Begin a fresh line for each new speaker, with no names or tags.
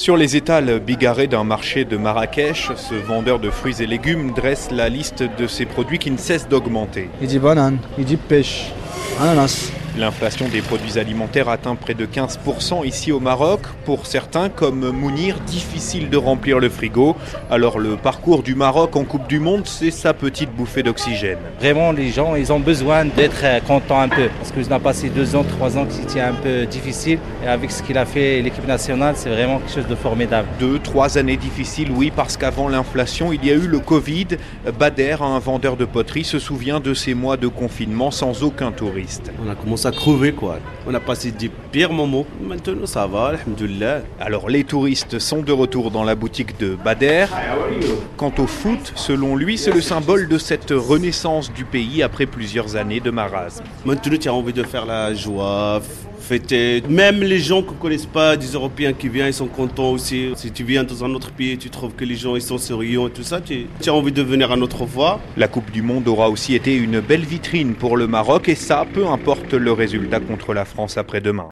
Sur les étals bigarrés d'un marché de Marrakech, ce vendeur de fruits et légumes dresse la liste de ses produits qui ne cessent d'augmenter.
Il dit banane, il dit pêche, ananas.
L'inflation des produits alimentaires atteint près de 15% ici au Maroc. Pour certains, comme Mounir, difficile de remplir le frigo. Alors le parcours du Maroc en Coupe du Monde, c'est sa petite bouffée d'oxygène.
Vraiment, les gens, ils ont besoin d'être euh, contents un peu. Parce que a passé deux ans, trois ans qui c'était un peu difficile. Et avec ce qu'il a fait l'équipe nationale, c'est vraiment quelque chose de formidable.
Deux, trois années difficiles, oui, parce qu'avant l'inflation, il y a eu le Covid. Bader, un vendeur de poterie, se souvient de ces mois de confinement sans aucun touriste.
On a commencé à crever quoi. On a passé des pires moments. Maintenant ça va, alhamdoulilah.
Alors les touristes sont de retour dans la boutique de Bader. Quant au foot, selon lui, c'est le symbole de cette renaissance du pays après plusieurs années de marasme.
Maintenant tu as envie de faire la joie, fêter. Même les gens qu'on ne connaissent pas, des Européens qui viennent, ils sont contents aussi. Si tu viens dans un autre pays, tu trouves que les gens ils sont souriants et tout ça, tu, as envie de venir à notre fois.
La Coupe du Monde aura aussi été une belle vitrine pour le Maroc et ça, peu importe le résultat contre la France après-demain.